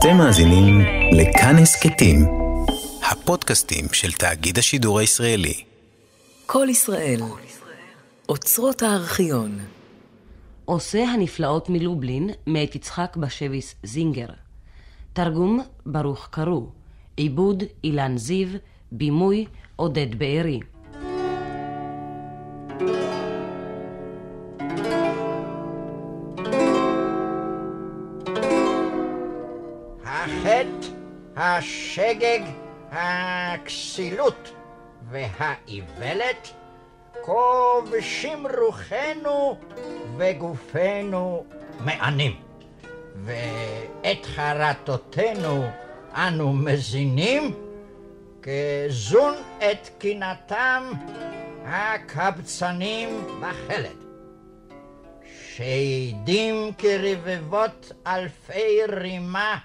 אתם מאזינים לכאן הסכתים, הפודקאסטים של תאגיד השידור הישראלי. כל ישראל, אוצרות הארכיון. עושה הנפלאות מלובלין, מאת יצחק בשביס זינגר. תרגום ברוך קרו. עיבוד אילן זיו. בימוי עודד בארי. השגג, הכסילות והאיוולת כובשים רוחנו וגופנו מענים. ואת חרטותינו אנו מזינים כזון את קנאתם הקבצנים בחלד. שעדים כרבבות אלפי רימה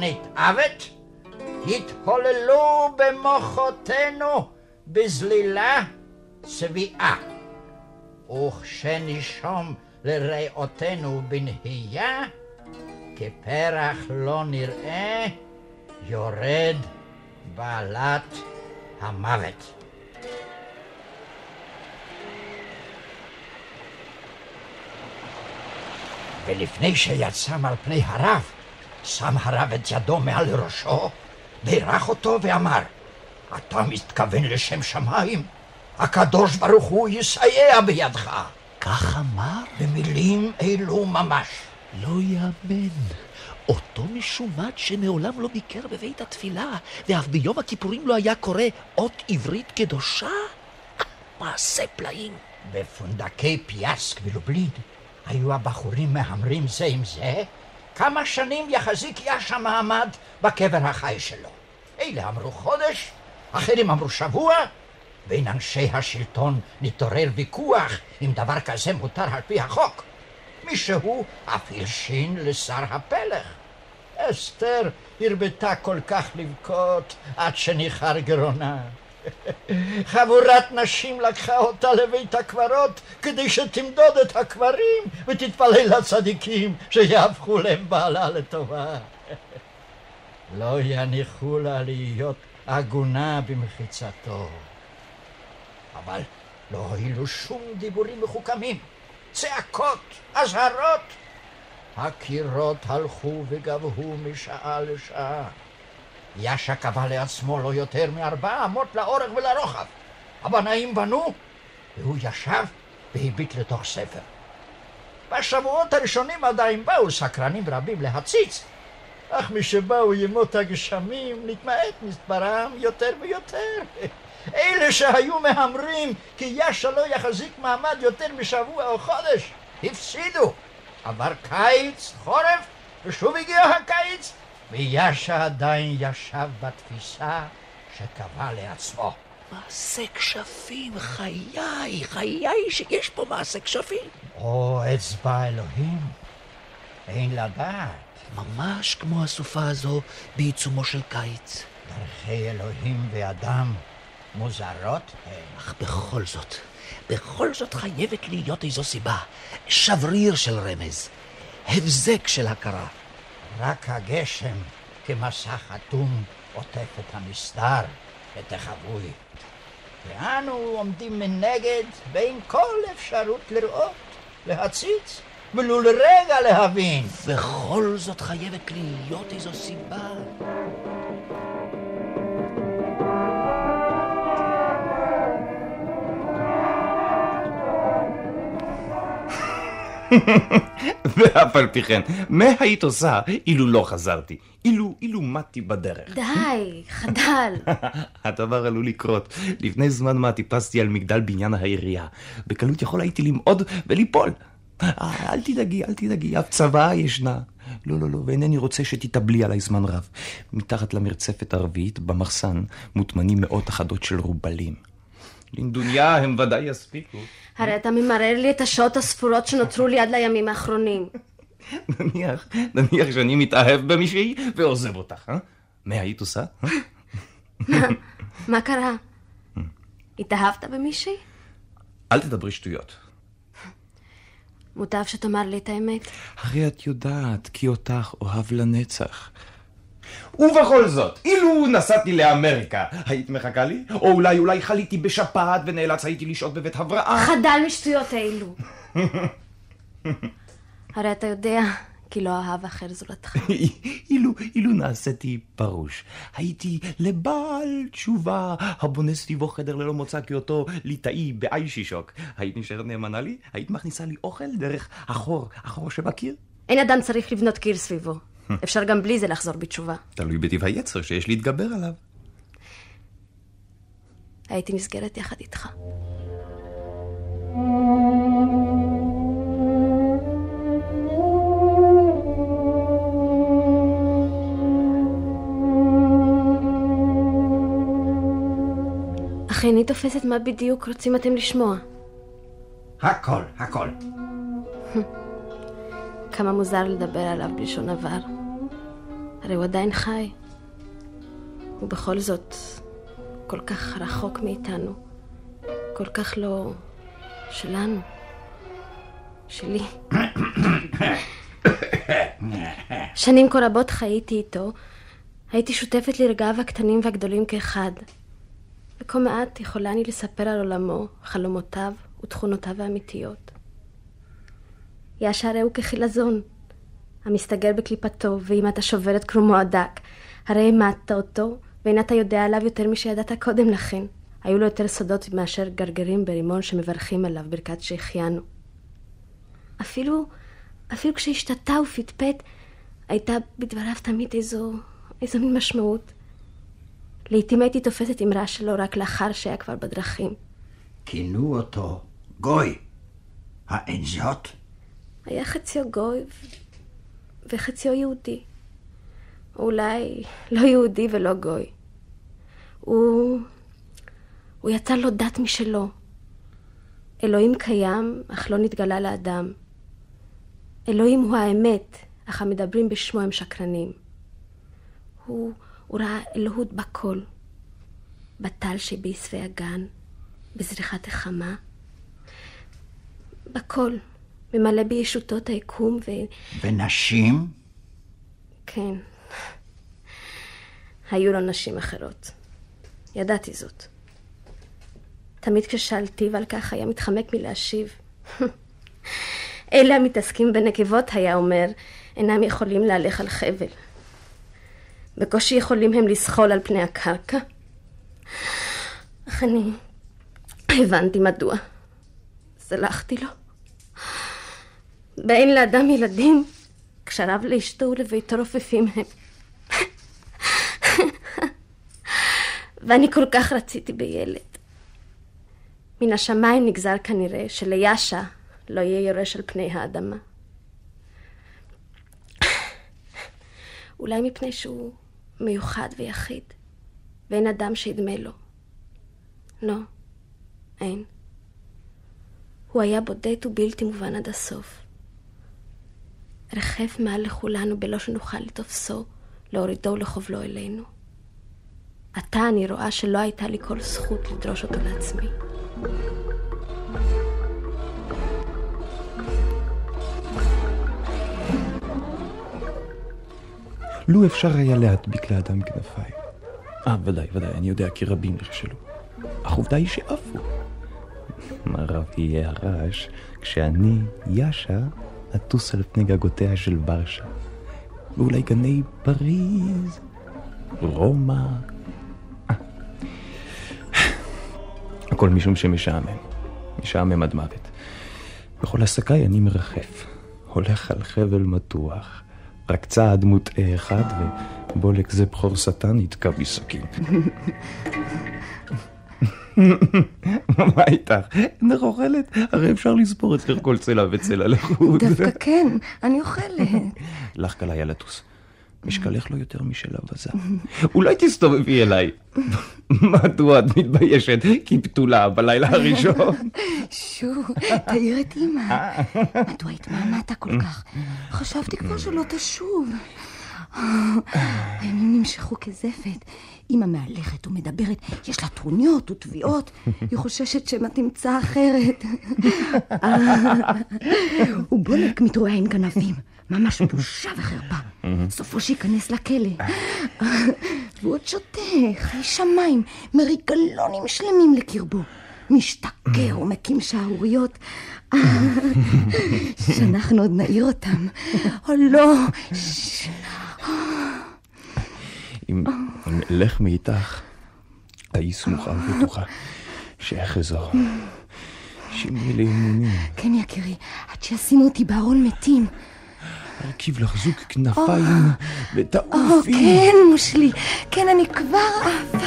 נתעוות, התהוללו במוחותינו בזלילה צביעה. וכשנשום לריאותינו בנהייה, כפרח לא נראה, יורד בעלת המוות. ולפני שיצא על פני הרב, שם הרב את ידו מעל ראשו, בירך אותו ואמר, אתה מתכוון לשם שמיים? הקדוש ברוך הוא יסייע בידך. כך אמר? במילים אלו ממש. לא יאמן. אותו משומד שמעולם לא ביקר בבית התפילה, ואף ביום הכיפורים לא היה קורא אות עברית קדושה? מעשה פלאים. בפונדקי פיאסק בלובלין היו הבחורים מהמרים זה עם זה כמה שנים יחזיק יאש המעמד בקבר החי שלו. אלה אמרו חודש, אחרים אמרו שבוע, בין אנשי השלטון נתעורר ויכוח אם דבר כזה מותר על פי החוק. מישהו אף הלשין לשר הפלך. אסתר הרבתה כל כך לבכות עד שניחר גרונה. חבורת נשים לקחה אותה לבית הקברות כדי שתמדוד את הקברים ותתפלל לצדיקים שיהפכו להם בעלה לטובה. לא יניחו לה להיות עגונה במחיצתו. אבל לא הועילו שום דיבורים מחוכמים, צעקות, אזהרות. הקירות הלכו וגבהו משעה לשעה. יאשה קבע לעצמו לא יותר מארבע אמות לאורך ולרוחב. הבנאים בנו, והוא ישב והביט לתוך ספר. בשבועות הראשונים עדיין באו סקרנים רבים להציץ, אך משבאו ימות הגשמים נתמעט מספרם יותר ויותר. אלה שהיו מהמרים כי יאשה לא יחזיק מעמד יותר משבוע או חודש, הפסידו. עבר קיץ, חורף, ושוב הגיע הקיץ, ויאשה עדיין ישב בתפיסה שקבע לעצמו. מעשה כשפים, חיי, חיי שיש פה מעשה כשפים. או אצבע אלוהים, אין לדעת. ממש כמו הסופה הזו בעיצומו של קיץ. דרכי אלוהים ואדם מוזרות הן. אך בכל זאת, בכל זאת חייבת להיות איזו סיבה. שבריר של רמז, הבזק של הכרה. רק הגשם כמסך אטום עוטף את המסדר, את החבוי. ואנו עומדים מנגד בין כל אפשרות לראות, להציץ, ולו לרגע להבין. בכל זאת חייבת להיות איזו סיבה. ואף על פי כן, מה היית עושה אילו לא חזרתי? אילו, אילו מתי בדרך. די, חדל. הדבר עלול לקרות. לפני זמן מה טיפסתי על מגדל בניין העירייה. בקלות יכול הייתי למעוד וליפול. אל תדאגי, אל תדאגי, אף צוואה ישנה. לא, לא, לא, ואינני רוצה שתתאבלי עליי זמן רב. מתחת למרצפת הרביעית, במחסן, מוטמנים מאות אחדות של רובלים. לנדוניה הם ודאי יספיקו. הרי אתה ממרר לי את השעות הספורות שנותרו לי עד לימים האחרונים. נניח, נניח שאני מתאהב במישהי ועוזב אותך, אה? מה היית עושה? מה קרה? התאהבת במישהי? אל תדברי שטויות. מוטב שתאמר לי את האמת. הרי את יודעת כי אותך אוהב לנצח. ובכל זאת, אילו נסעתי לאמריקה, היית מחכה לי? או אולי אולי חליתי בשפעת ונאלץ הייתי לשהות בבית הבראה? חדל משטויות האלו. הרי אתה יודע כי לא אהב אחר זולתך. אילו, אילו נעשיתי פרוש, הייתי לבעל תשובה, הבונה סביבו חדר ללא מוצא כאותו ליטאי באיישישוק. היית נשארת נאמנה לי? היית מכניסה לי אוכל דרך החור, החור שבקיר? אין אדם צריך לבנות קיר סביבו. אפשר גם בלי זה לחזור בתשובה. תלוי בטיב היצר שיש להתגבר עליו. הייתי נסגרת יחד איתך. אך איני תופסת מה בדיוק רוצים אתם לשמוע. הכל, הכל. כמה מוזר לדבר עליו בלשון עבר. הרי הוא עדיין חי. ובכל זאת, כל כך רחוק מאיתנו. כל כך לא שלנו. שלי. שנים כה רבות חייתי איתו, הייתי שותפת לרגעיו הקטנים והגדולים כאחד. וכה מעט יכולה אני לספר על עולמו, חלומותיו ותכונותיו האמיתיות. הרי הוא כחילזון, המסתגר בקליפתו, ואם אתה שובר את קרומו הדק, הרי העמדת אותו, ואין אתה יודע עליו יותר משידעת קודם לכן. היו לו יותר סודות מאשר גרגרים ברימון שמברכים עליו ברכת שהחיינו. אפילו, אפילו כשהשתתה ופטפט, הייתה בדבריו תמיד איזו, איזו מין משמעות. לעתים הייתי תופסת אמרה שלו רק לאחר שהיה כבר בדרכים. כינו אותו גוי. האין זאת? היה חציו גוי. וחציו יהודי. אולי לא יהודי ולא גוי. הוא... הוא יצר לו דת משלו. אלוהים קיים, אך לא נתגלה לאדם. אלוהים הוא האמת, אך המדברים בשמו הם שקרנים. הוא, הוא ראה אלוהות בכל. בטל שבעשבי הגן, בזריחת החמה. בכל. ממלא בישוטות היקום ו... ונשים? כן. היו לו נשים אחרות. ידעתי זאת. תמיד כששאלתיו על כך היה מתחמק מלהשיב. אלה המתעסקים בנקבות, היה אומר, אינם יכולים להלך על חבל. בקושי יכולים הם לזחול על פני הקרקע. אך אני הבנתי מדוע. סלחתי לו. באין לאדם ילדים, קשריו לאשתו ולביתו רופפים הם. ואני כל כך רציתי בילד. מן השמיים נגזר כנראה שליאשה לא יהיה יורש על פני האדמה. אולי מפני שהוא מיוחד ויחיד, ואין אדם שידמה לו. לא, אין. הוא היה בודד ובלתי מובן עד הסוף. ריחף מעל לכולנו בלא שנוכל לתופסו, להורידו ולחובלו אלינו. עתה אני רואה שלא הייתה לי כל זכות לדרוש אותו לעצמי. לו אפשר היה להדביק לאדם כנפיים. אה, ודאי, ודאי, אני יודע כי רבים נכשלו. אך עובדה היא שעפו. מה רב יהיה הרעש כשאני, יאשה, אטוס על פני גגותיה של ורשה. ואולי גני פריז, רומא. אה. הכל משום שמשעמם. משעמם עד מוות. בכל עסקיי אני מרחף. הולך על חבל מתוח. רק צעד מוטעה אחד, ובולק זה בכור שטן יתקע בי סכין. מה איתך? איך אוכלת? הרי אפשר לספור אצלך כל צלע וצלע לחוד. דווקא כן, אני אוכלת. לך קל היה לטוס. משקלך לא יותר משל אבזה. אולי תסתובבי אליי. מדוע את מתביישת? כי בתולה בלילה הראשון. שו, תעיר את אמא. מדוע התמהמת כל כך? חשבתי כבר שלא תשוב. הימים נמשכו כזפת. אמא מהלכת ומדברת, יש לה טרוניות ותביעות, היא חוששת שמא תמצא אחרת. ובולק מתרועע עם גנבים, ממש בושה וחרפה. סופו שייכנס לכלא. והוא עוד שותה, חי שמיים, מריק גלונים שלמים לקרבו. משתכר ומקים שערוריות. שאנחנו עוד נעיר אותם. או לא. אם אלך מאיתך, תהי סמוכה ובטוחה שאחזור. שמעי לאימונים, כן, יקירי, עד שישימו אותי בארון מתים. ארכיב לך זוג כנפיים או, ותעופי. כן, מושלי. כן, אני כבר עפה.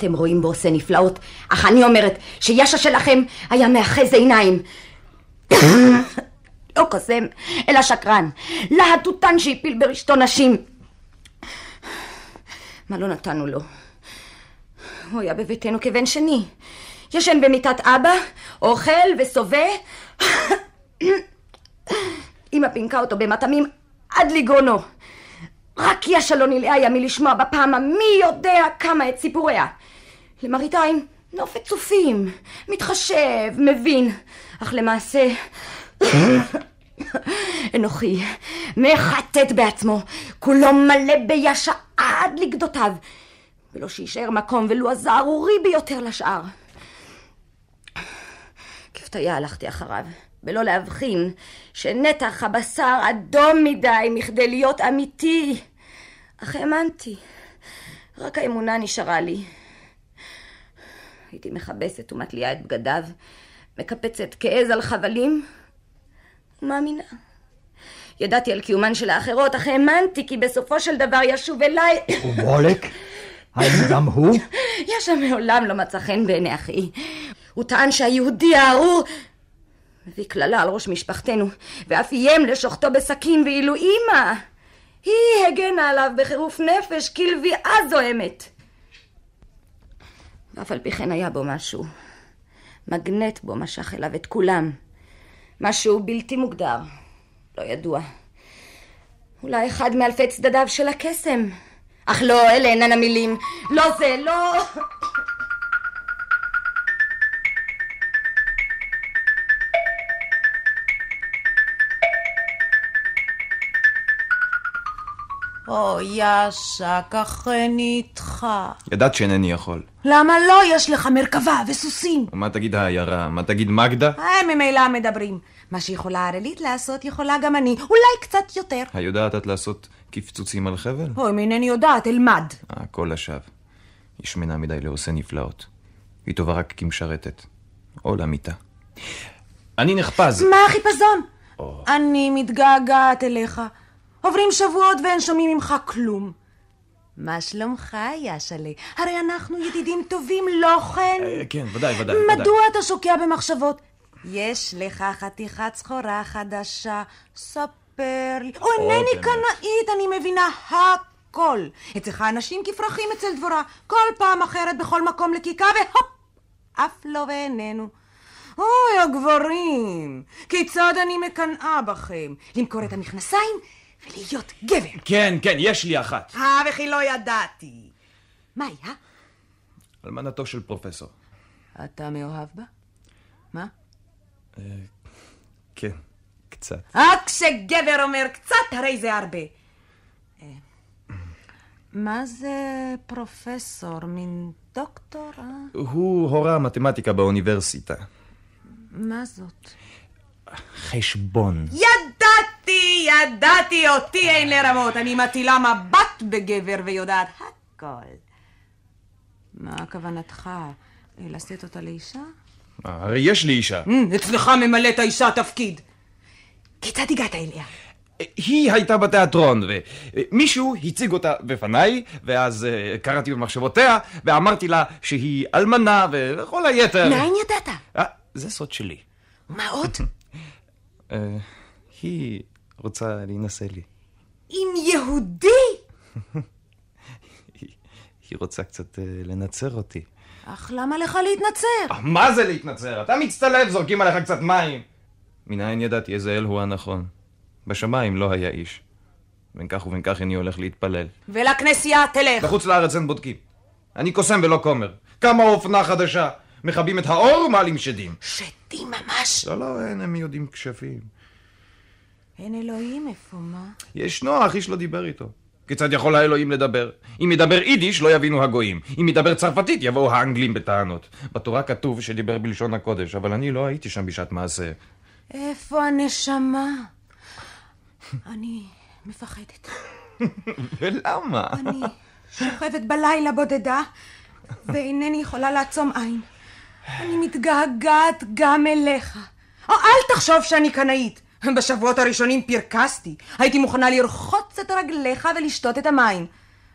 אתם רואים בו עושה נפלאות, אך אני אומרת שיאשה שלכם היה מאחז עיניים. לא קוסם, אלא שקרן. להטוטן שהפיל ברשתו נשים. מה לא נתנו לו? הוא היה בביתנו כבן שני. ישן במיטת אבא, אוכל ושובע. אמא פינקה אותו במטעמים עד לגרונו. רק יאשה לא נלאה היה מלשמוע בפעם המי יודע כמה את סיפוריה. למראית עין, נופת צופים, מתחשב, מבין, אך למעשה... אנוכי, מחטט בעצמו, כולו מלא בישע עד לגדותיו, ולא שיישאר מקום ולו הזערורי ביותר לשאר. כפתיה הלכתי אחריו, בלא להבחין שנתח הבשר אדום מדי מכדי להיות אמיתי. אך האמנתי, רק האמונה נשארה לי. הייתי מכבסת ומתליעה את בגדיו, מקפצת כעז על חבלים, ומאמינה. ידעתי על קיומן של האחרות, אך האמנתי כי בסופו של דבר ישוב אליי... ובולק? האם גם הוא? ישע מעולם לא מצא חן בעיני אחי. הוא טען שהיהודי הארור מביא קללה על ראש משפחתנו, ואף איים לשוחטו בסכין, ואילו אמא, היא הגנה עליו בחירוף נפש כלביאה זוהמת. ואף על פי כן היה בו משהו. מגנט בו משך אליו את כולם. משהו בלתי מוגדר, לא ידוע. אולי אחד מאלפי צדדיו של הקסם. אך לא, אלה אינן המילים. לא זה, לא... או, יאשה, כחני איתך. ידעת שאינני יכול. למה לא? יש לך מרכבה וסוסים. ומה תגיד העיירה? מה תגיד מגדה? הם ממילא מדברים. מה שיכולה הרלית לעשות, יכולה גם אני. אולי קצת יותר. היודעת את לעשות קפצוצים על חבל? אוי, אינני יודעת, אלמד. הכל לשווא. היא שמנה מדי לעושה נפלאות. היא טובה רק כמשרתת. או למיטה. אני נחפז. מה החיפזון? אני מתגעגעת אליך. עוברים שבועות ואין שומעים ממך כלום. מה שלומך, ישלה? הרי אנחנו ידידים טובים, לא כן? אה, כן, ודאי, ודאי. מדוע אתה שוקע במחשבות? יש לך חתיכת סחורה חדשה, ספר לי. או, אינני. קנאית, אני מבינה הכל. אצלך אנשים כפרחים אצל דבורה, כל פעם אחרת בכל מקום לקיקה, והופ! אף לא ואיננו. אוי, הגברים, כיצד אני מקנאה בכם. למכור את המכנסיים ולהיות גבר. כן, כן, יש לי אחת. אה, וכי לא ידעתי. מה היה? אלמנתו של פרופסור. אתה מאוהב בה? מה? כן, קצת. רק כשגבר אומר קצת, הרי זה הרבה. אה, מה זה פרופסור? מין דוקטור? אה? הוא הורה מתמטיקה באוניברסיטה. מה זאת? חשבון. ידעתי, ידעתי, אותי אין לרמות. אני מטילה מבט בגבר ויודעת הכל. מה כוונתך? אה, לשאת אותה לאישה? אה, הרי יש לי אישה. "אמ, אצלך ממלאת האישה תפקיד. כיצד הגעת אליה? היא הייתה בתיאטרון, ומישהו הציג אותה בפניי, ואז אה, קראתי במחשבותיה, ואמרתי לה שהיא אלמנה וכל היתר. מאין ידעת? אה, זה סוד שלי. מה עוד? אה, היא רוצה להינשא לי. עם יהודי? היא רוצה קצת אה, לנצר אותי. אך למה לך להתנצר? אה, מה זה להתנצר? אתה מצטלב, זורקים עליך קצת מים. מנין ידעתי איזה אל הוא הנכון? בשמיים לא היה איש. בין כך ובין כך איני הולך להתפלל. ולכנסייה תלך. בחוץ לארץ אין בודקים. אני קוסם ולא כומר. כמה אופנה חדשה. מכבים את האור ומעלים שדים. שדים ממש. לא, לא, אין, הם יודעים כשפים. אין אלוהים, איפה מה? ישנו, אך איש לא דיבר איתו. כיצד יכול האלוהים לדבר? אם ידבר יידיש, לא יבינו הגויים. אם ידבר צרפתית, יבואו האנגלים בטענות. בתורה כתוב שדיבר בלשון הקודש, אבל אני לא הייתי שם בשעת מעשה. איפה הנשמה? אני מפחדת. ולמה? אני שוכבת בלילה בודדה, ואינני יכולה לעצום עין. אני מתגעגעת גם אליך. או אל תחשוב שאני קנאית. בשבועות הראשונים פרקסתי. הייתי מוכנה לרחוץ את רגליך ולשתות את המים.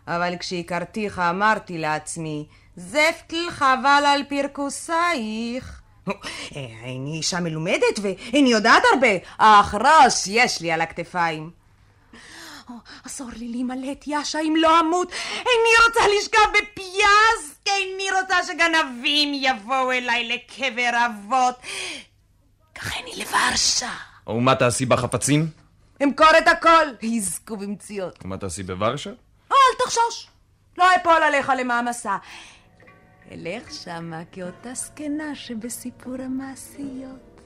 אבל כשהכרתיך אמרתי לעצמי, זפתל חבל על פרקוסייך. איני אישה מלומדת ואיני יודעת הרבה, אך ראש יש לי על הכתפיים. אסור לי להימלא את יאשה אם לא אמות. איני רוצה לשכב בפיאס, איני רוצה שגנבים יבואו אליי לקבר אבות. קחני לוורשה. ומה תעשי בחפצים? אמכור את הכל, יזכו במציאות. ומה תעשי בוורשה? אל תחשוש, לא אפול עליך למעמסה. אלך שמה כאותה זקנה שבסיפור המעשיות.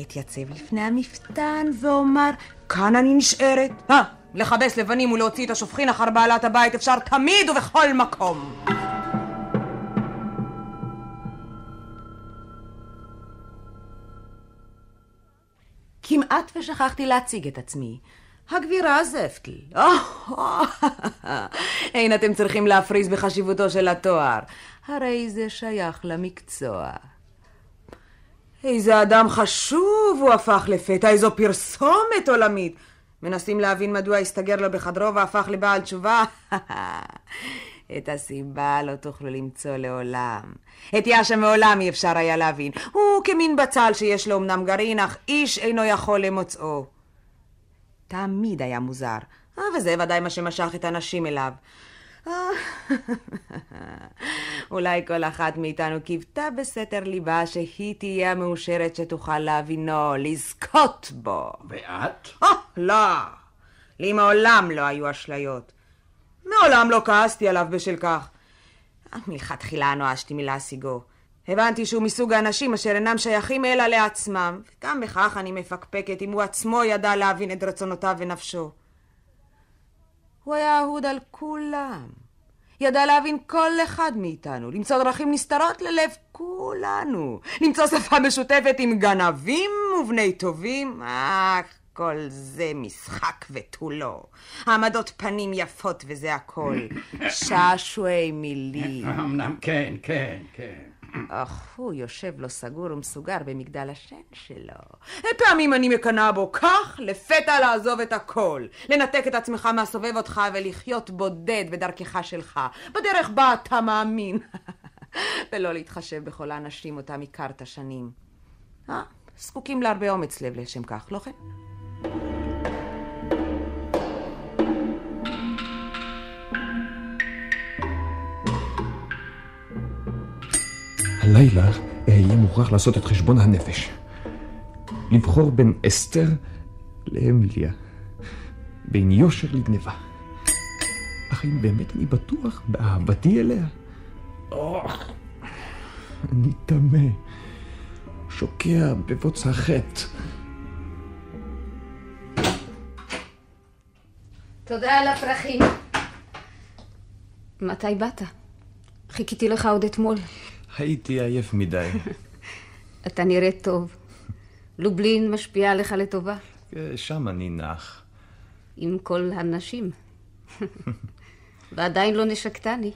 אתייצב לפני המפתן ואומר, כאן אני נשארת. אה, לכבס לבנים ולהוציא את השופכין אחר בעלת הבית אפשר תמיד ובכל מקום. ושכחתי להציג את עצמי. הגבירה זפטל. אין אתם צריכים להפריז בחשיבותו של התואר. הרי זה שייך למקצוע. איזה אדם חשוב הוא הפך לפתע, איזו פרסומת עולמית. מנסים להבין מדוע הסתגר לו בחדרו והפך לבעל תשובה? את הסיבה לא תוכלו למצוא לעולם. את יאשה מעולם אי אפשר היה להבין. הוא כמין בצל שיש לו אמנם גרעין, אך איש אינו יכול למוצאו. תמיד היה מוזר, אה, וזה ודאי מה שמשך את הנשים אליו. אה, אולי כל אחת מאיתנו קיוותה בסתר ליבה שהיא תהיה המאושרת שתוכל להבינו, לזכות בו. ואת? אה, לא. לי מעולם לא היו אשליות. מעולם לא כעסתי עליו בשל כך. מלכתחילה נואשתי מלהשיגו. הבנתי שהוא מסוג האנשים אשר אינם שייכים אלא לעצמם, וגם בכך אני מפקפקת אם הוא עצמו ידע להבין את רצונותיו ונפשו. הוא היה אהוד על כולם. ידע להבין כל אחד מאיתנו, למצוא דרכים נסתרות ללב כולנו, למצוא שפה משותפת עם גנבים ובני טובים. אך, כל זה משחק ותו לא. העמדות פנים יפות וזה הכל. שעשועי מילים. אמנם כן, כן, כן. אך הוא יושב לו סגור ומסוגר במגדל השן שלו. פעמים אני מקנאה בו כך, לפתע לעזוב את הכל. לנתק את עצמך מהסובב אותך ולחיות בודד בדרכך שלך. בדרך בה אתה מאמין. ולא להתחשב בכל האנשים אותם הכרת שנים. אה, זקוקים להרבה אומץ לב לשם כך, לא כן? הלילה אהיה מוכרח לעשות את חשבון הנפש. לבחור בין אסתר לאמיליה, בין יושר לגניבה. אך אם באמת אני בטוח באהבתי אליה? אוח, אני טמא, שוקע בבוץ החטא. תודה על הפרחים. מתי באת? חיכיתי לך עוד אתמול. הייתי עייף מדי. אתה נראה טוב. לובלין משפיעה עליך לטובה. שם אני נח. עם כל הנשים. ועדיין לא נשקתני.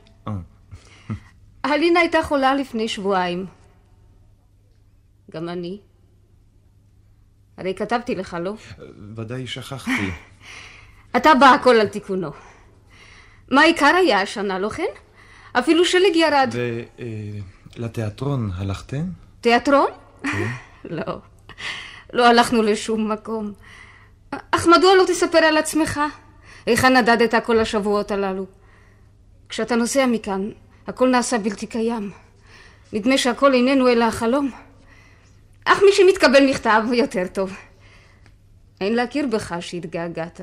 הלינה הייתה חולה לפני שבועיים. גם אני. הרי כתבתי לך, לא? ודאי שכחתי. אתה בא הכל על תיקונו. מה העיקר היה השנה, לא כן? אפילו שלג ירד. ולתיאטרון הלכתם? תיאטרון? לא. לא הלכנו לשום מקום. אך מדוע לא תספר על עצמך? היכן נדדת כל השבועות הללו? כשאתה נוסע מכאן, הכל נעשה בלתי קיים. נדמה שהכל איננו אלא החלום. אך מי שמתקבל מכתב יותר טוב. אין להכיר בך שהתגעגעת.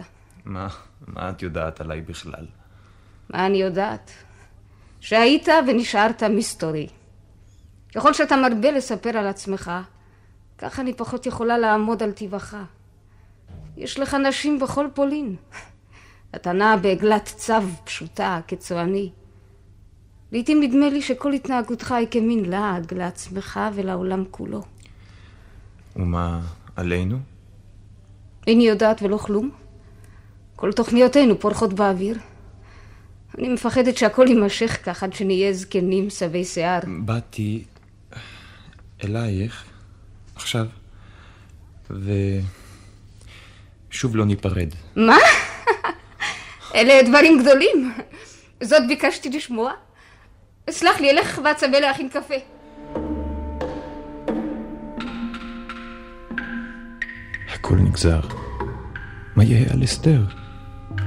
מה, מה את יודעת עליי בכלל? מה אני יודעת? שהיית ונשארת מסתורי. ככל שאתה מרבה לספר על עצמך, כך אני פחות יכולה לעמוד על טבעך. יש לך נשים בכל פולין. אתה נע בעגלת צו פשוטה, כצועני. לעתים נדמה לי שכל התנהגותך היא כמין לעג לעצמך ולעולם כולו. ומה עלינו? איני יודעת ולא כלום. כל תוכניותינו פורחות באוויר. אני מפחדת שהכל יימשך כך עד שנהיה זקנים שבי שיער. באתי אלייך עכשיו, ושוב לא ניפרד. מה? אלה דברים גדולים. זאת ביקשתי לשמוע. סלח לי, אלך ואצווה להכין קפה. הכל נגזר. מה יהיה על אסתר?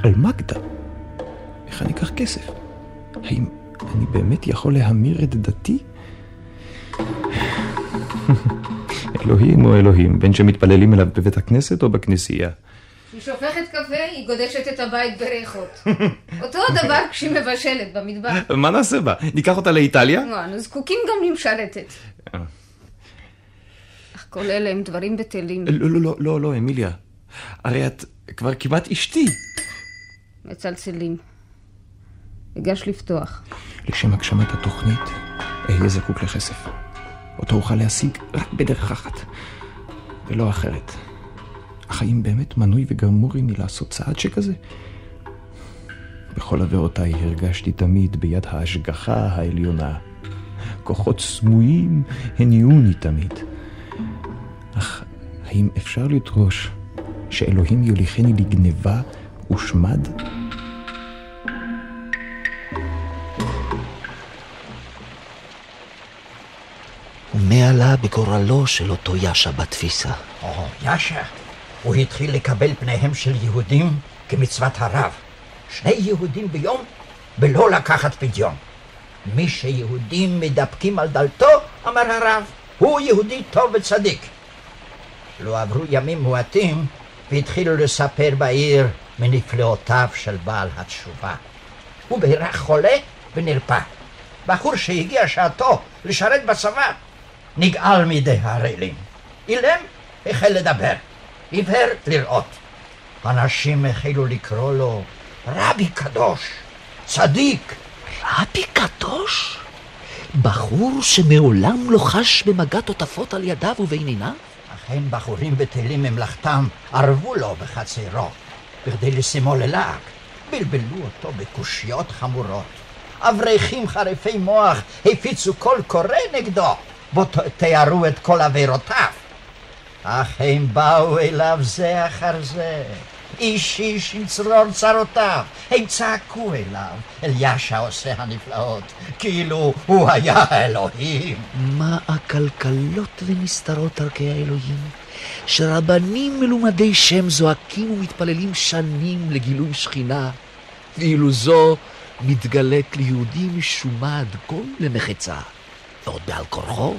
על מגדה? איך אני אקח כסף? האם אני באמת יכול להמיר את דתי? אלוהים או אלוהים, בין שמתפללים אליו בבית הכנסת או בכנסייה. כשהיא שופכת קפה, היא גודשת את הבית בריחות. אותו הדבר כשהיא מבשלת במטבח. מה נעשה בה? ניקח אותה לאיטליה? לא, אנו זקוקים גם למשרתת. אך כל אלה הם דברים בטלים. לא, לא, לא, לא, לא, אמיליה. הרי את כבר כמעט אשתי. מצלצלים. אגש לפתוח. לשם הגשמת התוכנית, אהיה זקוק לכסף. אותו אוכל להשיג רק בדרך אחת, ולא אחרת. אך האם באמת מנוי וגמורי מלעשות צעד שכזה? בכל עבירותיי הרגשתי תמיד ביד ההשגחה העליונה. כוחות סמויים הניעוני תמיד. אך האם אפשר לדרוש שאלוהים יוליכני לגניבה ושמד? ומה עלה בגורלו של אותו יאשה בתפיסה? או, יאשה, הוא התחיל לקבל פניהם של יהודים כמצוות הרב. שני יהודים ביום ולא לקחת פדיון. מי שיהודים מתדפקים על דלתו, אמר הרב, הוא יהודי טוב וצדיק. לא עברו ימים מועטים והתחילו לספר בעיר מנפלאותיו של בעל התשובה. הוא בירך חולה ונרפא. בחור שהגיע שעתו לשרת בצבא נגעל מידי הרעילים. אילם החל לדבר, עיוור לראות. אנשים החלו לקרוא לו רבי קדוש, צדיק. רבי קדוש? בחור שמעולם לא חש במגע תותפות על ידיו ובין עיניו? אכן בחורים בטלים ממלכתם ערבו לו בחצרו, בכדי לשימו ללעג. בלבלו אותו בקושיות חמורות. אברכים חריפי מוח הפיצו קול קורא נגדו, בו תיארו את כל עבירותיו. אך הם באו אליו זה אחר זה, איש איש עם צרור צרותיו. הם צעקו אליו, אל יאשה עושה הנפלאות, כאילו הוא היה האלוהים. מה הכלכלות ונסתרות דרכי האלוהים? שרבנים מלומדי שם זועקים ומתפללים שנים לגילוי שכינה, ואילו זו מתגלית ליהודי משום מה עד גול למחצה, ועוד בעל כורחו?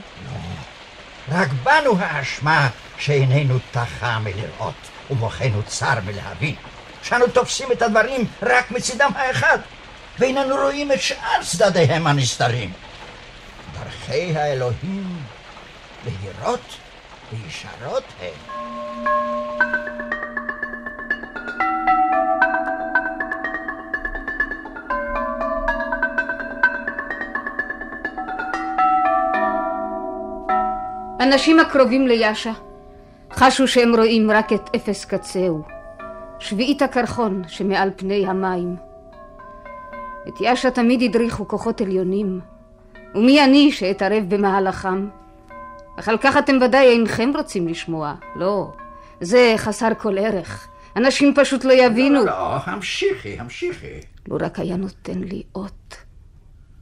רק בנו האשמה שאיננו תחה מלראות, ומוחנו צר מלהבין. שאנו תופסים את הדברים רק מצידם האחד, ואיננו רואים את שאר צדדיהם הנסתרים. דרכי האלוהים בהירות וישרות הן. אנשים הקרובים ליאשה חשו שהם רואים רק את אפס קצהו, שביעית הקרחון שמעל פני המים. את יאשה תמיד הדריכו כוחות עליונים, ומי אני שאתערב במהלכם? אך על כך אתם ודאי אינכם רוצים לשמוע, לא. זה חסר כל ערך. אנשים פשוט לא יבינו. לא, לא, לא, המשיכי, המשיכי. לו רק היה נותן לי אות,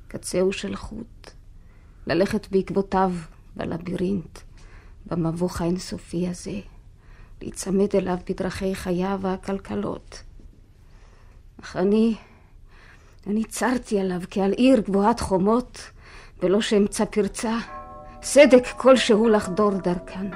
קצהו של חוט, ללכת בעקבותיו בלבירינט, במבוך האינסופי הזה, להיצמד אליו בדרכי חייו והכלכלות. אך אני, אני צרתי עליו כעל עיר גבוהת חומות, ולא שאמצא פרצה, סדק כלשהו לחדור דרכן.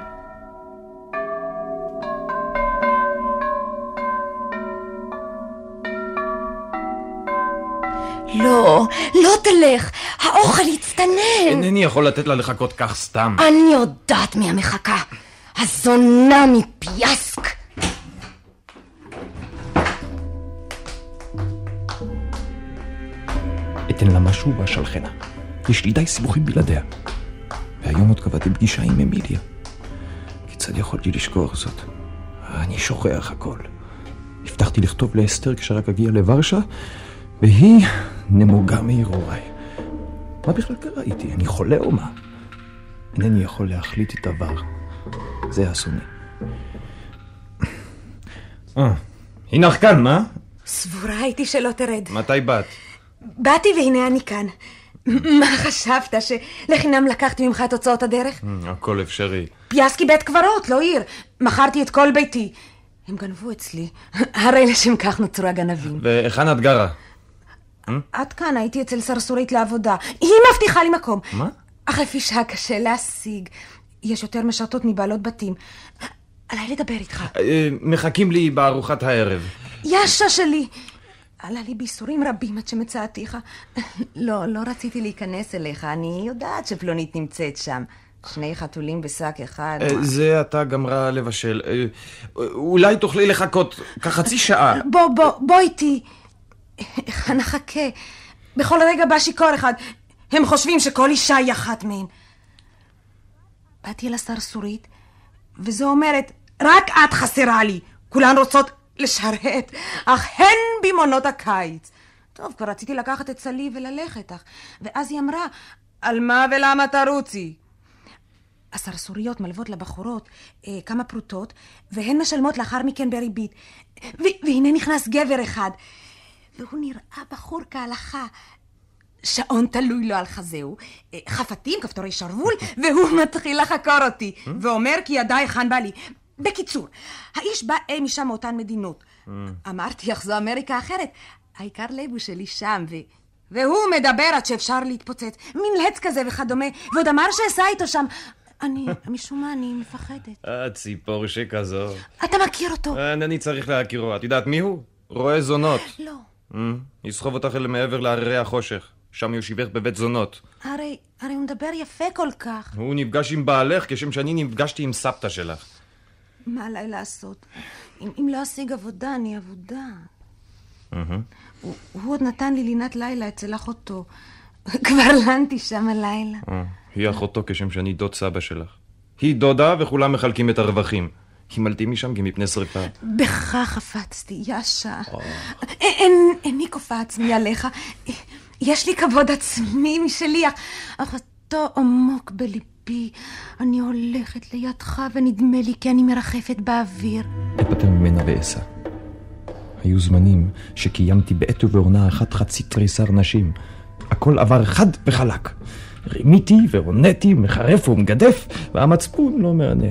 לא, לא תלך, האוכל יצטנן. אינני יכול לתת לה לחכות כך סתם. אני יודעת מי המחכה. הזונה מפיאסק. אתן לה משהו ואשלחנה. יש לי די סיבוכים בלעדיה. והיום עוד קבעתי פגישה עם אמיליה. כיצד יכולתי לשכוח זאת? אני שוכח הכל. הבטחתי לכתוב לאסתר כשרק אגיע לוורשה, והיא נמוגה מהרהוריי. מה בכלל קרה איתי? אני חולה או מה? אינני יכול להחליט את עבר. זה אסוני. אה, הינך כאן, מה? סבורה הייתי שלא תרד. מתי באת? באתי והנה אני כאן. מה חשבת, שלחינם לקחתי ממך את הוצאות הדרך? אה, הכל אפשרי. פיאסקי בית קברות, לא עיר. מכרתי את כל ביתי. הם גנבו אצלי. הרי לשם כך נוצרו הגנבים. והיכן את גרה? עד כאן הייתי אצל סרסורית לעבודה. היא מבטיחה לי מקום. מה? אך לפי שעה קשה להשיג. יש יותר משרתות מבעלות בתים. עליי לדבר איתך. אה, מחכים לי בארוחת הערב. יאשה שלי! עלה לי בייסורים רבים עד שמצאתיך. לא, לא רציתי להיכנס אליך, אני יודעת שפלונית נמצאת שם. שני חתולים בשק אחד. אה, זה אתה גמרה לבשל. אה, אולי תוכלי לחכות כחצי שעה. בוא, בוא, בוא איתי. נחכה. בכל רגע בא שיכור אחד. הם חושבים שכל אישה היא אחת מהן. באתי אל הסרסורית, וזו אומרת, רק את חסרה לי. כולן רוצות לשרת, אך הן במעונות הקיץ. טוב, כבר רציתי לקחת את סלי וללכת, אך... ואז היא אמרה, על מה ולמה תרוצי? הסרסוריות מלוות לבחורות אה, כמה פרוטות, והן משלמות לאחר מכן בריבית. ו- והנה נכנס גבר אחד, והוא נראה בחור כהלכה. שעון תלוי לו על חזהו, אה, חפתים, כפתורי שרוול, והוא מתחיל לחקור אותי, ואומר כי ידע היכן בא לי. בקיצור, האיש בא אי משם מאותן מדינות. אמרתי, אך זו אמריקה אחרת. העיקר לבו שלי שם, ו... והוא מדבר עד שאפשר להתפוצץ. מין לץ כזה וכדומה, ועוד אמר שאסע איתו שם. אני, משום מה, אני מפחדת. את ציפור שכזו. אתה מכיר אותו? אינני צריך להכירו. את יודעת מי הוא? רועה זונות. לא. יסחוב אותך אל מעבר להררי החושך. שם יושיבך בבית זונות. הרי, הרי הוא מדבר יפה כל כך. הוא נפגש עם בעלך כשם שאני נפגשתי עם סבתא שלך. מה עליי לעשות? אם, אם לא אשיג עבודה, אני אבודה. הוא, הוא עוד נתן לי לינת לילה אצל אחותו. כבר לנתי שם הלילה. היא אחותו כשם שאני דוד סבא שלך. היא דודה וכולם מחלקים את הרווחים. הימלתי משם גם מפני שרפה. בך חפצתי, יאשה. איני כופה עצמי עליך. יש לי כבוד עצמי משלי, אך אותו עמוק בליבי. אני הולכת לידך ונדמה לי כי אני מרחפת באוויר. אפטר ממנה ואסע. היו זמנים שקיימתי בעת ובעונה אחת חצי תריסר נשים. הכל עבר חד וחלק. רימיתי והוניתי, מחרף ומגדף, והמצפון לא מענה.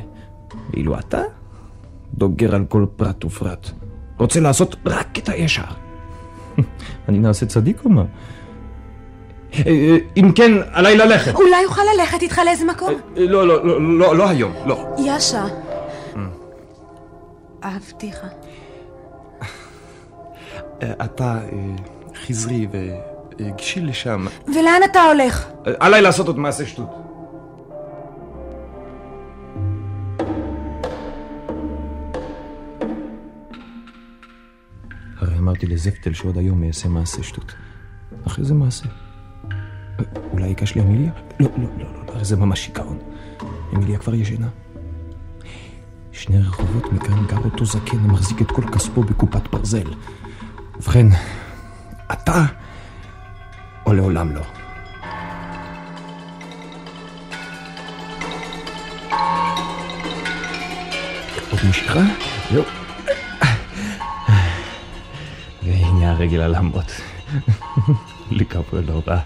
ואילו אתה, דוגר על כל פרט ופרט. רוצה לעשות רק את הישר. אני נעשה צדיק או מה? אם כן, עליי ללכת. אולי אוכל ללכת איתך לאיזה מקום? לא, לא, לא, לא, לא היום, לא. יאשה. אהבתיך. אתה חזרי וגשי לשם. ולאן אתה הולך? עליי לעשות עוד מעשה שטות. הרי אמרתי לזפטל שעוד היום אעשה מעשה שטות. אך איזה מעשה? אולי ייגש לאמיליה? לא, לא, לא, לא, הרי זה ממש שיכרון. אמיליה כבר ישנה. שני רחובות מכאן גר אותו זקן המחזיק את כל כספו בקופת ברזל. ובכן, אתה או לעולם לא. עוד משיכה? זהו. והנה הרגל על המות. לקרפו לא רע.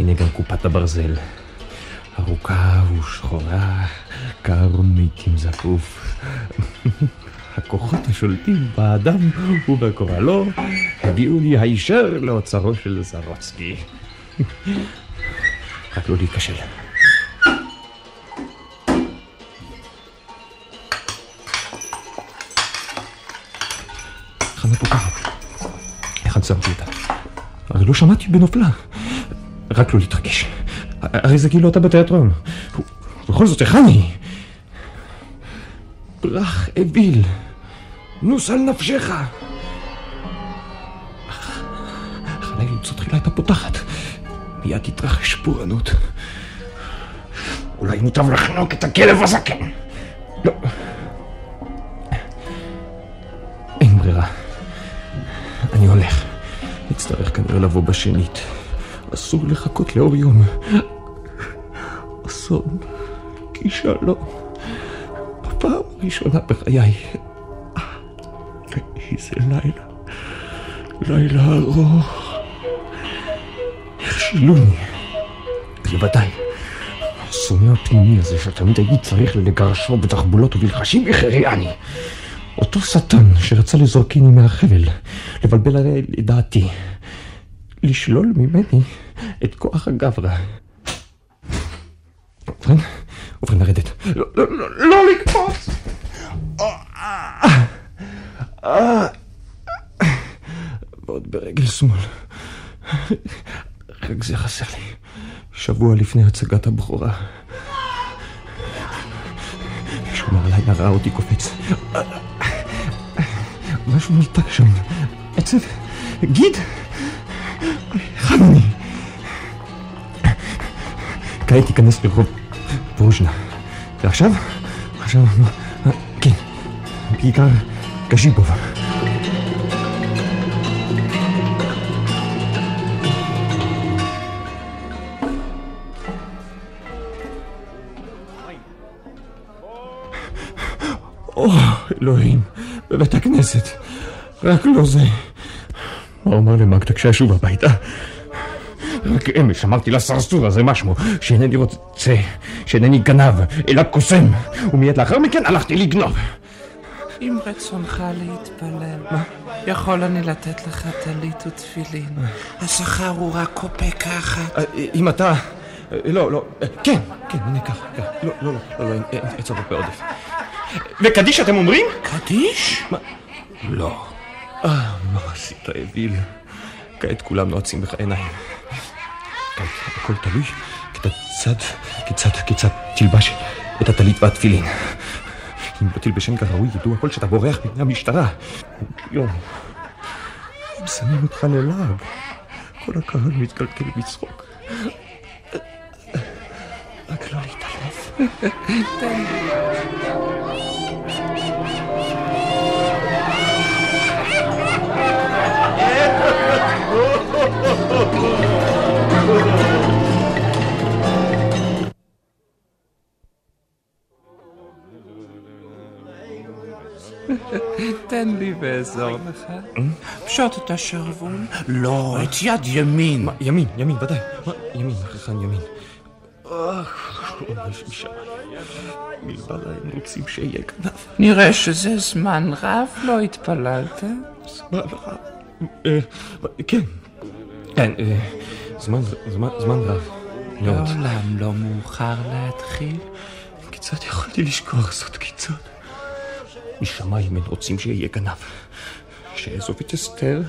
הנה גם קופת הברזל. ארוכה ושחורה, קרון מעיתים זקוף. הכוחות השולטים באדם ובקורלו הביאו לי הישר לאוצרו של זרוצקי. רק לא להיכשל. חנה פותחת. איך עצרתי אותה? הרי לא שמעתי בנופלה. רק לא להתרגש. הרי זה כאילו אתה בתיאטרון. בכל זאת, היכן היא? ברח אוויל, נוס על נפשך. חלי למצוא תחילה את הפותחת. מיד תתרחש פורענות. אולי מוטב לחנוק את הכלב הזקן. לא. אין ברירה. אני הולך. אצטרך כנראה לבוא בשנית. אסור לחכות לאור יום. אסון, כישלון. בפעם הראשונה בחיי. איזה לילה. לילה ארוך. הכשילוני. בוודאי. השונא הפנימי הזה שתמיד הייתי צריך לגרשו בתחבולות ובלחשים החריאני. אותו שטן שרצה לזרקיני מהחבל, לבלבל עליה את דעתי, לשלול ממני את כוח הגברא. ובכן, ובכן לרדת. לא, לא, לא, לא לקפוץ! ועוד ברגל שמאל. רק זה חסר לי. שבוע לפני הצגת הבכורה. שומר הלילה ראה אותי קופץ. משהו נלתק שם. עצב? גיד? היכן אני? כעת תיכנס לרחוב פרושנה. ועכשיו? עכשיו, כן, כיכר קשיפוב. אלוהים, בבית הכנסת. רק לא זה. מה אומר למגדה כשישוב הביתה? רק אמש אמרתי לסרסור הזה מה שמו, שאינני רוצה, שאינני גנב, אלא קוסם, ומיד לאחר מכן הלכתי לגנוב. אם רצונך להתפלל, מה? יכול אני לתת לך טלית ותפילין. השכר הוא רק קופקה אחת. אם אתה... לא, לא, כן, כן, הנה ככה, לא, לא, לא, לא, אין צורך בעודף. וקדיש אתם אומרים? קדיש? לא. אה, מה עשית, אוויל? כעת כולם נועצים בך עיניים. הכל תלוי כיצד, כיצד, כיצד תלבש את הטלית והתפילין. אם לא תלבשן כראוי, ידעו הכל שאתה בורח מפני המשטרה. יום, הם שמים אותך ללעג. כל הקהל מתקלקל בצחוק. רק לא להתעלף. תן לי. ואעזור לך. פשוט את השרוול. לא, את יד ימין. מה, ימין, ימין, ודאי. מה, ימין, היכן ימין? מלבד הם רוצים שיהיה כנף. נראה שזה זמן רב לא התפללת. זמן רב? כן. כן, זמן, זמן, זמן רב. לעולם לא מאוחר להתחיל. כיצד יכולתי לשכוח זאת כיצד? משמיים הם רוצים שיהיה גנב. שאעזוב את אסתר,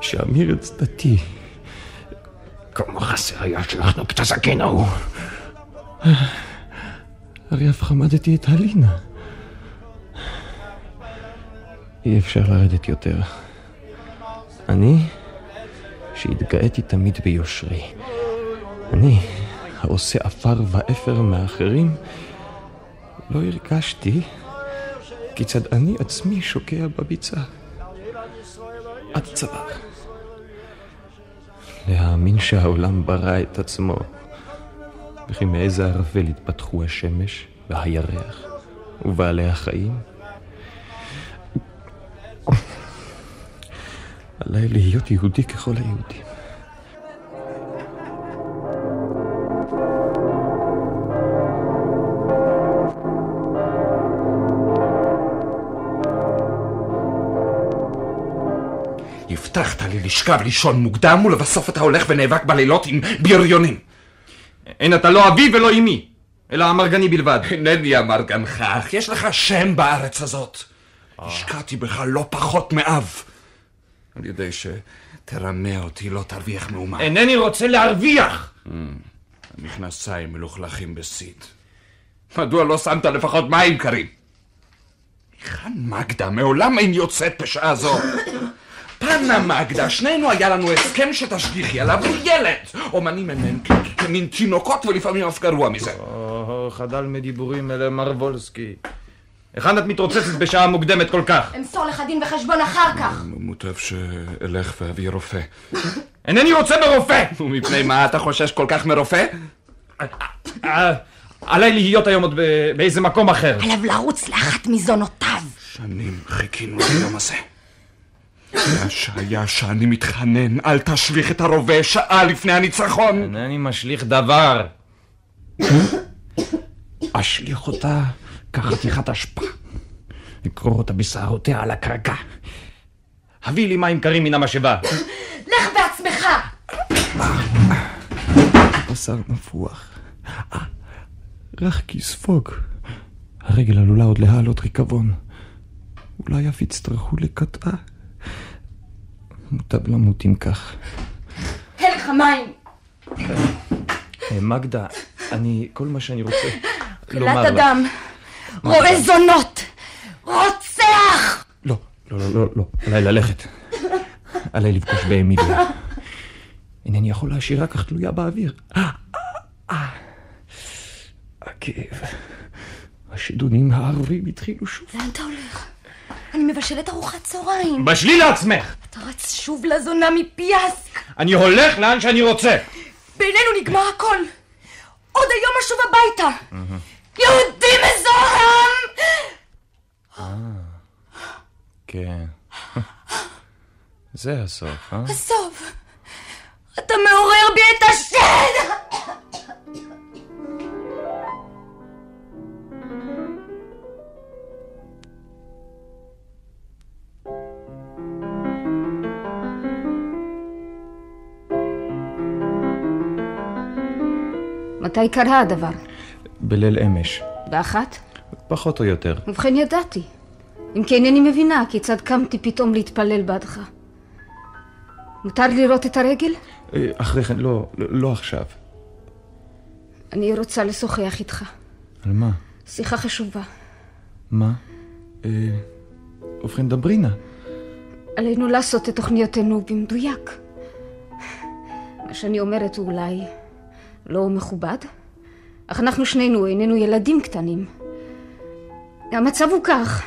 שאמיר את צדתי. כמה חסר היה שלחנו את הזקן ההוא. הרי אף חמדתי את הלינה. אי אפשר לרדת יותר. אני, שהתגאיתי תמיד ביושרי. אני, העושה עפר ואפר מאחרים, לא הרגשתי כיצד אני עצמי שוקע בביצה. עד צוואר. להאמין שהעולם ברא את עצמו, וכי מאיזה ערבל התפתחו השמש והירח ובעלי החיים. עליי להיות יהודי ככל היהודים. לשכב לישון מוקדם, ולבסוף אתה הולך ונאבק בלילות עם בריונים. אין אתה לא אבי ולא אמי, אלא אמרגני בלבד. אינני אמרגנך, אך יש לך שם בארץ הזאת. השקעתי בך לא פחות מאב. על ידי שתרמה אותי לא תרוויח מאומה. אינני רוצה להרוויח! המכנסיים מלוכלכים בסיד. מדוע לא שמת לפחות מים קרים? היכן מגדה? מעולם אין יוצאת בשעה זו. פנה מגדה, שנינו היה לנו הסכם שתשגיחי עליו, הוא ילד. אומנים הם כמין תינוקות ולפעמים אף גרוע מזה. או, חדל מדיבורים אלה מר וולסקי. היכן את מתרוצצת בשעה מוקדמת כל כך? אמסור לך דין וחשבון אחר כך. מוטב שאלך ואביא רופא. אינני רוצה ברופא! ומפני מה אתה חושש כל כך מרופא? עליי להיות היום עוד באיזה מקום אחר. עליו לרוץ לאחת מזונותיו. שנים חיכינו ליום הזה. והשהיה שאני מתחנן, אל תשליך את הרובה שעה לפני הניצחון. אינני משליך דבר. אשליך אותה כחתיכת אשפה. לקרור אותה בשערותיה על הקרקע. הביא לי מים קרים מן המשאבה. לך בעצמך! בשר נפוח. רך כספוג. הרגל עלולה עוד להעלות ריקבון. אולי אף יצטרכו לקטעה. מוטב למות אם כך. תן לך מים! מגדה, אני, כל מה שאני רוצה לומר לך... אדם, רואה זונות, רוצח! לא, לא, לא, לא, לא, עליי ללכת. עליי לפגוש באמיליה. אינני יכול להשאירה כך תלויה באוויר. הכאב. השדונים הערבים התחילו שוב. לאן אתה הולך? אני מבשלת ארוחת צהריים. בשלי לעצמך! אתה רץ שוב לזונה מפיאסק. אני הולך לאן שאני רוצה. בינינו נגמר הכל. עוד היום אשוב הביתה. יהודי מזוהם! כן. זה הסוף, אה? הסוף. אתה מעורר בי את השד! מתי קרה הדבר? בליל אמש. באחת? פחות או יותר. ובכן ידעתי. אם כי אינני מבינה כיצד קמתי פתאום להתפלל בעדך. מותר לראות את הרגל? אחרי כן, לא, לא עכשיו. אני רוצה לשוחח איתך. על מה? שיחה חשובה. מה? אה, ובכן, דברי נא. עלינו לעשות את תוכניותינו במדויק. מה שאני אומרת הוא אולי לא מכובד, אך אנחנו שנינו איננו ילדים קטנים. המצב הוא כך,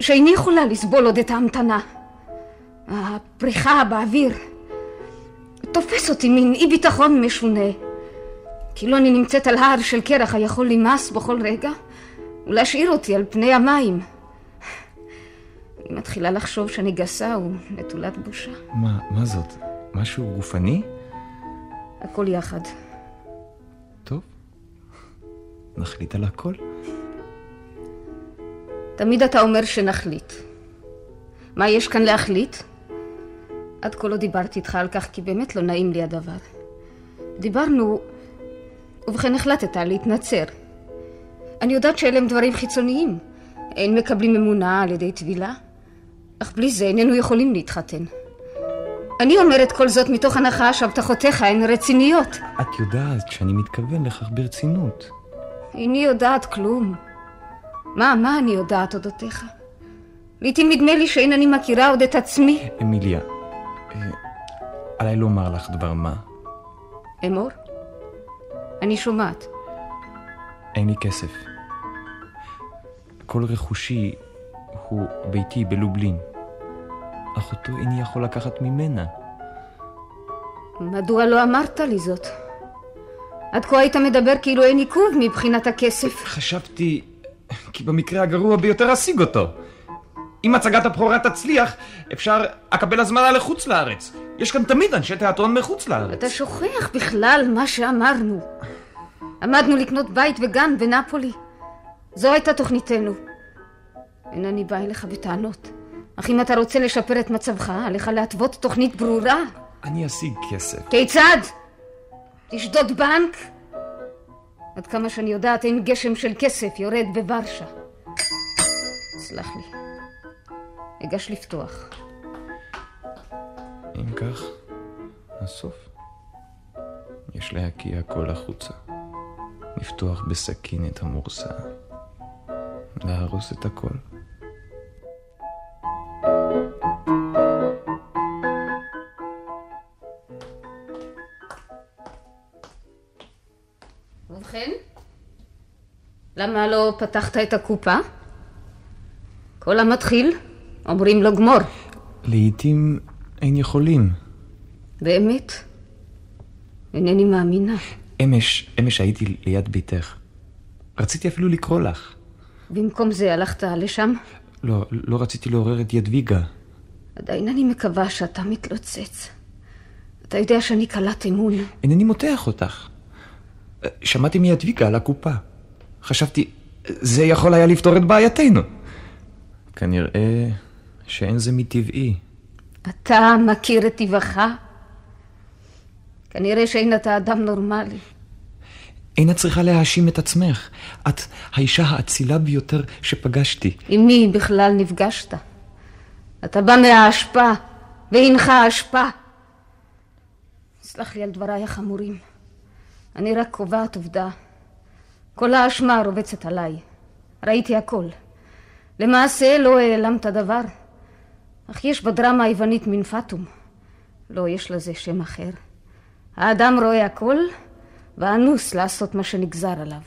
שאיני יכולה לסבול עוד את ההמתנה. הפריחה באוויר תופס אותי מין אי ביטחון משונה. כאילו אני נמצאת על הר של קרח היכול למאס בכל רגע ולהשאיר אותי על פני המים. אני מתחילה לחשוב שאני גסה ונטולת בושה. מה, מה זאת? משהו גופני? הכל יחד. טוב, נחליט על הכל. תמיד אתה אומר שנחליט. מה יש כאן להחליט? עד כה לא דיברתי איתך על כך, כי באמת לא נעים לי הדבר. דיברנו, ובכן החלטת להתנצר. אני יודעת שאלה הם דברים חיצוניים. אין מקבלים אמונה על ידי טבילה, אך בלי זה איננו יכולים להתחתן. אני אומרת כל זאת מתוך הנחה שהבטחותיך הן רציניות. את יודעת שאני מתכוון לכך ברצינות. איני יודעת כלום. מה, מה אני יודעת אודותיך? לעתים נדמה לי שאין אני מכירה עוד את עצמי. אמיליה, אה, עליי לומר לך דבר מה. אמור? אני שומעת. אין לי כסף. כל רכושי הוא ביתי בלובלין. אך אותו איני יכול לקחת ממנה. מדוע לא אמרת לי זאת? עד כה היית מדבר כאילו אין עיכוב מבחינת הכסף. חשבתי כי במקרה הגרוע ביותר אשיג אותו. אם הצגת הבכורה תצליח, אפשר אקבל הזמנה לחוץ לארץ. יש כאן תמיד אנשי תיאטרון מחוץ לארץ. אתה שוכח בכלל מה שאמרנו. עמדנו לקנות בית וגן בנפולי. זו הייתה תוכניתנו. אינני באה אליך בטענות. אך אם אתה רוצה לשפר את מצבך, עליך להתוות תוכנית ברורה. אני אשיג כסף. כיצד? תשדוד בנק? עד כמה שאני יודעת, אין גשם של כסף יורד בוורשה. סלח לי. אגש לפתוח. אם כך, הסוף. יש להקיע הכל החוצה. לפתוח בסכין את המורסה. להרוס את הכל. ובכן, למה לא פתחת את הקופה? כל המתחיל, אומרים לו גמור. לעתים אין יכולים. באמת? אינני מאמינה. אמש, אמש הייתי ליד ביתך. רציתי אפילו לקרוא לך. במקום זה הלכת לשם? לא, לא רציתי לעורר את ידוויגה. עדיין אני מקווה שאתה מתלוצץ. אתה יודע שאני קלת אמון. אינני מותח אותך. שמעתי מידוויגה על הקופה. חשבתי, זה יכול היה לפתור את בעייתנו. כנראה שאין זה מטבעי. אתה מכיר את טבעך? כנראה שאין אתה אדם נורמלי. אין את צריכה להאשים את עצמך. את האישה האצילה ביותר שפגשתי. עם מי בכלל נפגשת? אתה בא מהאשפה, והנך האשפה. סלח לי על דבריי החמורים. אני רק קובעת עובדה. כל האשמה רובצת עליי. ראיתי הכל. למעשה לא העלמת דבר. אך יש בדרמה היוונית מין פאטום. לא, יש לזה שם אחר. האדם רואה הכל, ואנוס לעשות מה שנגזר עליו.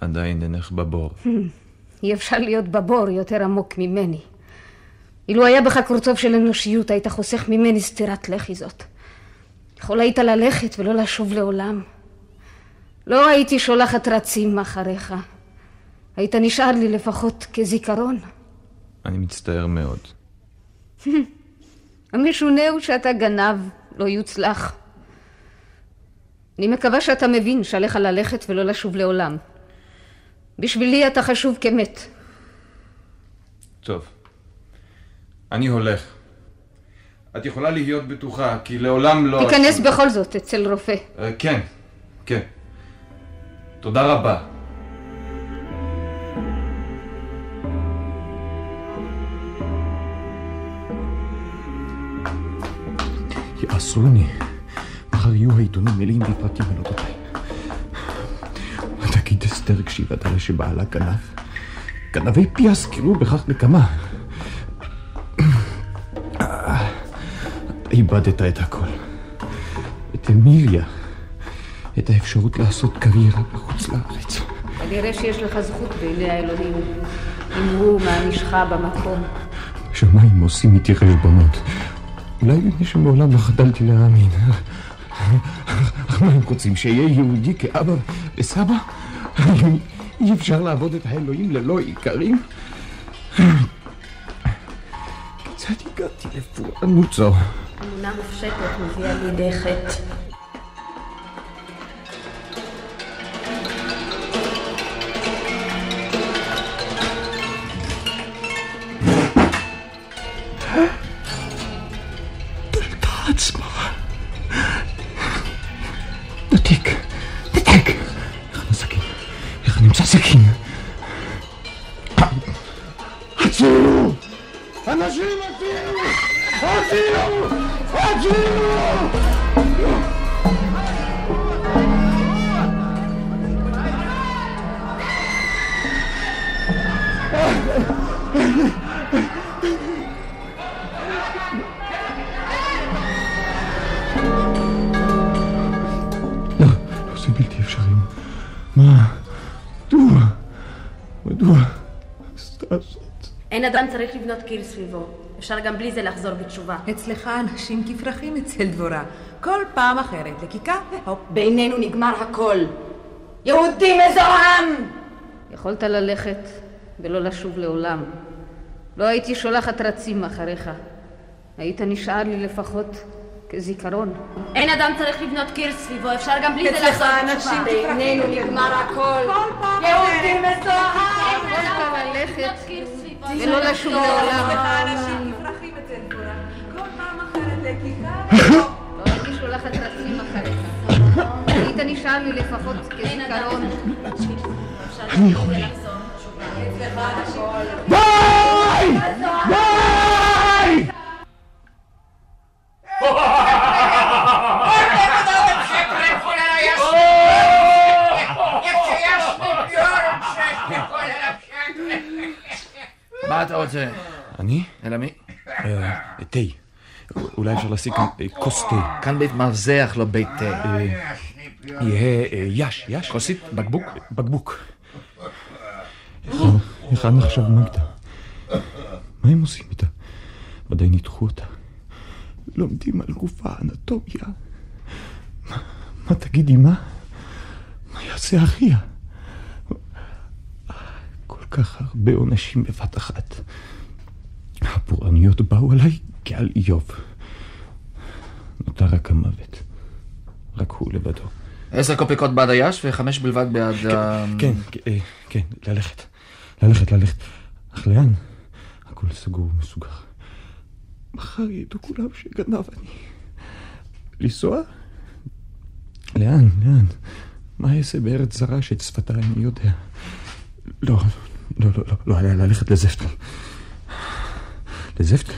עדיין אינך בבור. אי אפשר להיות בבור יותר עמוק ממני. אילו היה בך קורצוב של אנושיות, היית חוסך ממני סטירת לחי זאת. יכול היית ללכת ולא לשוב לעולם. לא הייתי שולחת רצים אחריך. היית נשאר לי לפחות כזיכרון. אני מצטער מאוד. המשונה הוא שאתה גנב, לא יוצלח. אני מקווה שאתה מבין שעליך ללכת ולא לשוב לעולם. בשבילי אתה חשוב כמת. טוב. אני הולך. את יכולה להיות בטוחה, כי לעולם לא... תיכנס בכל זאת אצל רופא. אה, כן, כן. תודה רבה. יעשרוני. מחר יהיו העיתונים מלאים בפרטים על אודותיי. תגיד אסתר כשהיא ודאי שבעלה גנב. גנבי פיאס קראו בכך נקמה. איבדת את הכל. את אמיליה. את האפשרות לעשות קריירה בחוץ לארץ. כנראה שיש לך זכות בעיני האלוהים, אם הוא מענישך במקום. שמיים עושים איתי חשבונות. אולי מפני שמעולם לא חדלתי להאמין. אך מה הם רוצים, שאהיה יהודי כאבא וסבא? אי אפשר לעבוד את האלוהים ללא עיקרים? כיצד הגעתי לפורענות זו? אמונה מופשטת מביאה לידי חטא. הצילו! לא, אפשרי. מה? מדוע? מדוע? עשתה זאת. אין אדם צריך לבנות קיר סביבו. אפשר גם בלי זה לחזור בתשובה. אצלך אנשים כפרחים אצל דבורה. כל פעם אחרת, לקיקה והופ. בינינו נגמר הכל. יהודי מזוהם! יכולת ללכת ולא לשוב לעולם. לא הייתי שולחת רצים אחריך. היית נשאר לי לפחות כזיכרון. אין אדם צריך לבנות קיר סביבו, אפשר גם בלי זה אצלך לחזור אנשים בתשובה. כפרחים. בינינו נגמר הכל. כל פעם יהודי אחרת. מזוהם! יכולת ללכת ולא לשוב לעולם. לא הייתי שולחת רצים אחריך. היית נשאר לי לפחות כזיכרון. אני יכול. די! די! מה אתה רוצה? אני? אלא מי? אה, תה. אולי אפשר להשיג כאן אה, כוס תה. כאן בית מרזח, לא בית תה. אה, יהיה אה, יש, יש. כוסית? בקבוק? בקבוק. היכן עכשיו מגדה? מה הם עושים איתה? ודאי ניתחו אותה. לומדים על גופה אנטומיה. מה תגידי, מה? מה יעשה אחיה? כך הרבה עונשים בבת אחת. הפורעניות באו עליי כעל איוב. נותר רק המוות. רק הוא לבדו. עשר קופיקות בעד היש וחמש בלבד בעד ה... כן, כן, כן, ללכת. ללכת, ללכת. אך לאן? הכל סגור ומסוגר. מחר ידעו כולם שגנב אני. לנסוע? לאן? לאן? מה אעשה בארץ זרה שאת שפתה אני יודע? לא, לא, לא, לא, לא, היה ללכת לזפטל. לזפטל?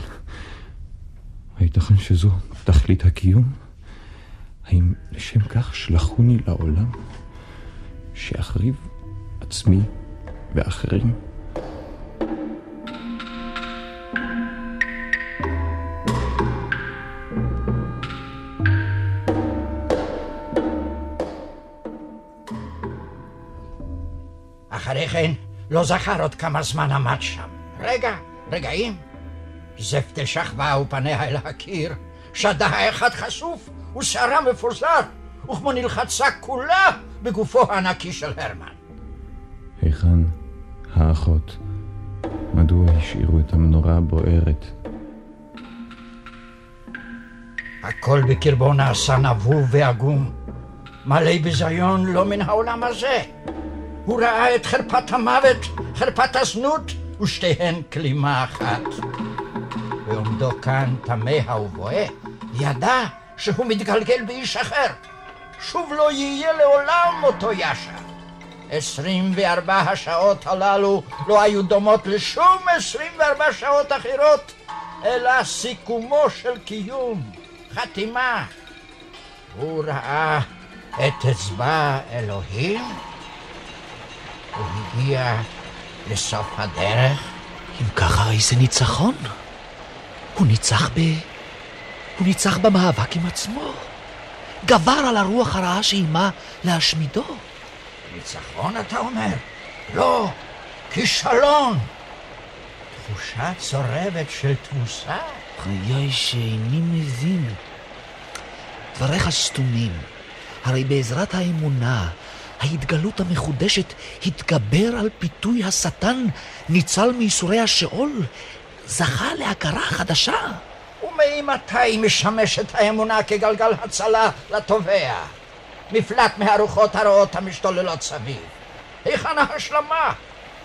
הייתכן שזו תכלית הקיום? האם לשם כך שלחוני לעולם? שאחריב עצמי ואחרים? אחרי כן לא זכר עוד כמה זמן עמד שם. רגע, רגעים. זפתל שכבה ופניה אל הקיר, שדה האחד חשוף ושערה מפוזר, וכמו נלחצה כולה בגופו הנקי של הרמן. היכן האחות? מדוע השאירו את המנורה הבוערת? הכל בקרבו נעשה נבוב ועגום, מלא ביזיון לא מן העולם הזה. הוא ראה את חרפת המוות, חרפת הזנות, ושתיהן כלימה אחת. בעומדו כאן תמה ובוהה, ידע שהוא מתגלגל באיש אחר. שוב לא יהיה לעולם אותו ישע. עשרים וארבע השעות הללו לא היו דומות לשום עשרים וארבע שעות אחרות, אלא סיכומו של קיום, חתימה. הוא ראה את אצבע אלוהים, הוא הגיע לסוף הדרך. אם ככה הרי זה ניצחון. הוא ניצח ב... הוא ניצח במאבק עם עצמו. גבר על הרוח הרעה שאיימה להשמידו. ניצחון אתה אומר? לא, כישלון. תחושה צורבת של תבוסה. חיי שאיני מבין. דבריך סתומים. הרי בעזרת האמונה, ההתגלות המחודשת התגבר על פיתוי השטן, ניצל מייסורי השאול, זכה להכרה חדשה. ומאימתי משמשת האמונה כגלגל הצלה לתובע? מפלט מהרוחות הרעות המשתוללות סביב. היכן ההשלמה?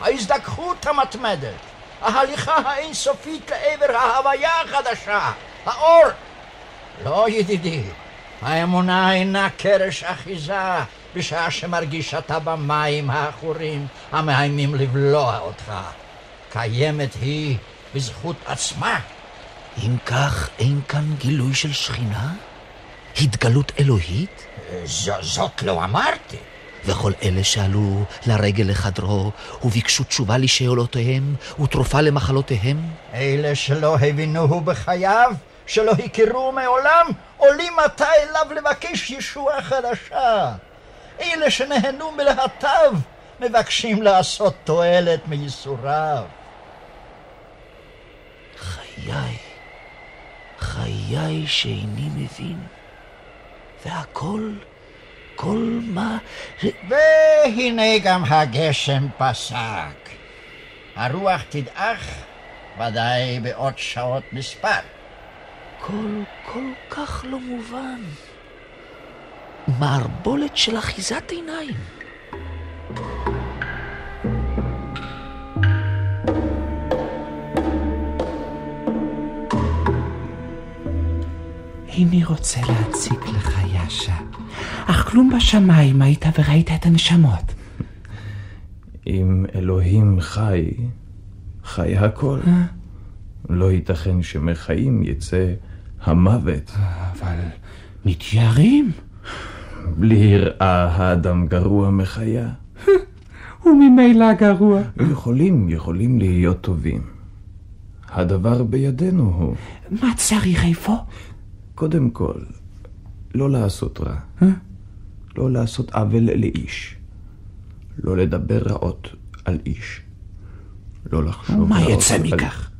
ההזדככות המתמדת, ההליכה האינסופית לעבר ההוויה החדשה, האור. לא, ידידי, האמונה אינה קרש אחיזה בשעה שמרגישתה במים העכורים המאיימים לבלוע אותך. קיימת היא בזכות עצמה. אם כך, אין כאן גילוי של שכינה? התגלות אלוהית? ז- זאת לא אמרתי. וכל אלה שעלו לרגל לחדרו וביקשו תשובה לשאלותיהם ותרופה למחלותיהם? אלה שלא הבינוהו בחייו, שלא הכירו מעולם, עולים עתה אליו לבקש ישועה חדשה. אלה שנהנו מלהטיו, מבקשים לעשות תועלת מייסוריו. חיי, חיי שאיני מבין. והכל, כל מה... והנה גם הגשם פסק. הרוח תדעך, ודאי בעוד שעות מספר. כל כל כך לא מובן. מערבולת של אחיזת עיניים. איני רוצה להציג לך, יאשה, אך כלום בשמיים היית וראית את הנשמות. אם אלוהים חי, חי הכל. אה? לא ייתכן שמחיים יצא המוות. אה, אבל מתיירים. בלי יראה האדם גרוע מחיה. וממילא גרוע. יכולים, יכולים להיות טובים. הדבר בידינו הוא. מה צריך איפה? קודם כל, לא לעשות רע. לא לעשות עוול לאיש. לא לדבר רעות על איש. לא לחשוב מה רעות יצא על- מכך?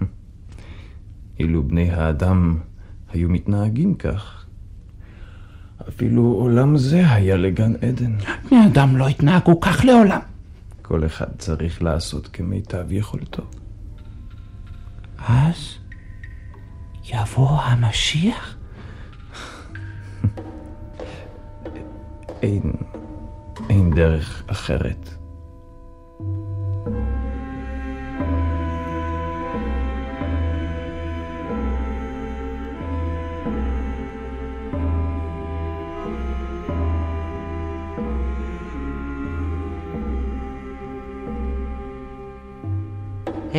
אילו בני האדם היו מתנהגים כך, אפילו עולם זה היה לגן עדן. בני אדם לא התנהגו כך לעולם. כל אחד צריך לעשות כמיטב יכולתו. אז יבוא המשיח? אין, אין דרך אחרת.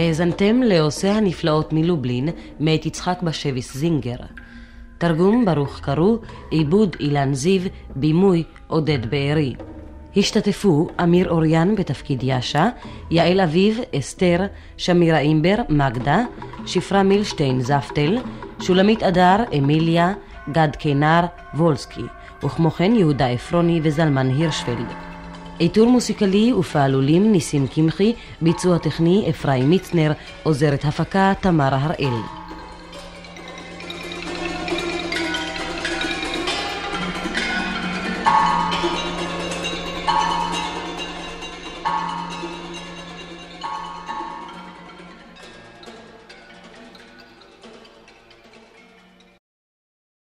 האזנתם לעושה הנפלאות מלובלין, מאת יצחק בשביס זינגר. תרגום ברוך קראו, עיבוד אילן זיו, בימוי עודד בארי. השתתפו אמיר אוריאן בתפקיד יאשה, יעל אביב, אסתר, שמירה אימבר, מגדה, שפרה מילשטיין, זפטל, שולמית אדר, אמיליה, גד קינר, וולסקי, וכמו כן יהודה עפרוני וזלמן הירשפלד. עיטור מוסיקלי ופעלולים ניסים קמחי, ביצוע טכני אפרים מצנר, עוזרת הפקה תמרה הראל.